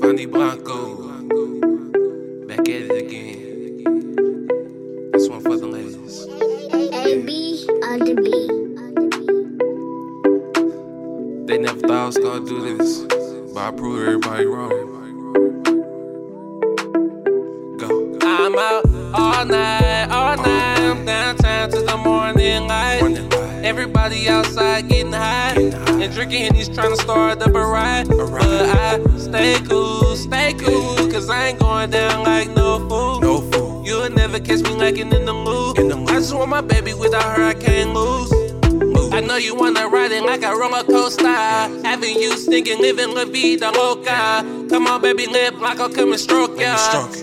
Fanny Blanco. Back at it again. This one for the ladies. AB on the beat. They never thought I was gonna do this, but I proved everybody wrong. Go. I'm out all night, all night. I'm downtown till the morning light. Morning light. Everybody outside getting high, Getting high. and drinking, and he's trying to start up a riot. But I stay cool, stay cool, cause I ain't going down like no fool. No fool. You'll never catch me lacking in the mood. In the mood. I just want my baby without her, I can't lose. Move. I know you wanna ride it like a roller coaster. Having you thinking, living la vida loca. Come on, baby, live like I'll come and stroke ya.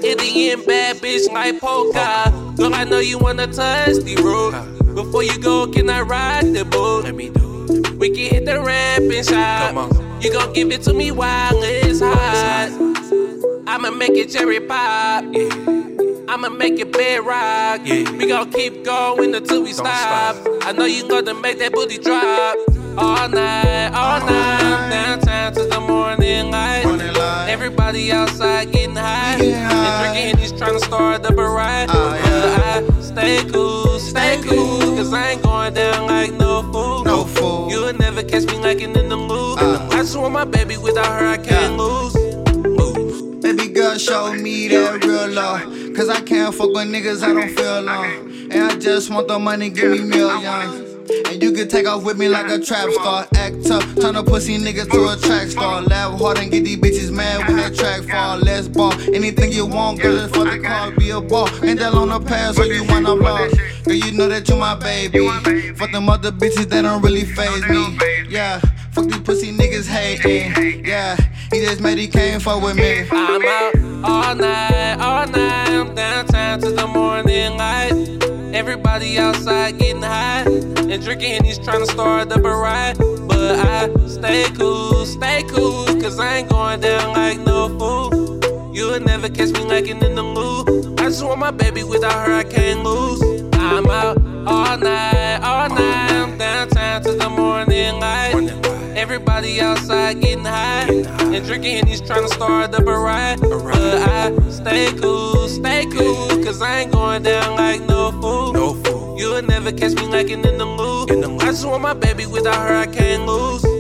In the end, bad bitch like polka. Girl, I know you wanna touch the road. Before you go, can I ride the boat? Let me do it. We can hit the ramp and shop. Come on. You gon' give it to me while it's hot. I'ma make it cherry pop. Yeah. I'ma make it bedrock. Yeah. We gon' keep going until we stop. stop. I know you gonna make that booty drop. All night, all night. Downtown till the morning light. Morning light. Everybody outside getting high. High. And drinking, he's trying to start up a riot. Ah, yeah. But I stay cool, stay cool. Cause I ain't going down like no fool. No fool. You'll never catch me lacking in the mood. Ah. I just want my baby without her, I can't Yeah. lose. Move. Baby girl, show me that real love. Cause I can't fuck with niggas I don't feel love. And I just want the money, give me millions. And you can take off with me like a trap star. Act tough, turn a pussy niggas to a track star. Laugh hard and get these bitches mad when that track fall. Let's ball. Anything you want, girl, just for the car, be a ball. Ain't that on the pass, so you wanna ball. Girl, you know that you my baby. Fuck them other bitches that don't really phase me. Yeah, fuck these pussy niggas hating. Yeah, he just made he came fuck with me. I'm out all night, all night. I'm downtown till the morning light. Everybody outside getting high and drinking, and he's trying to start up a riot. But I stay cool, stay cool, cause I ain't going down like no fool. You'll never catch me lacking in the mood. I just want my baby without her, I can't lose. I'm out all night, Everybody outside getting high, and drinking, and he's trying to start up a riot. But I stay cool, stay cool, cause I ain't going down like no fool. No fool. You'll never catch me lacking in the mood. In the mood. I just want my baby without her, I can't lose.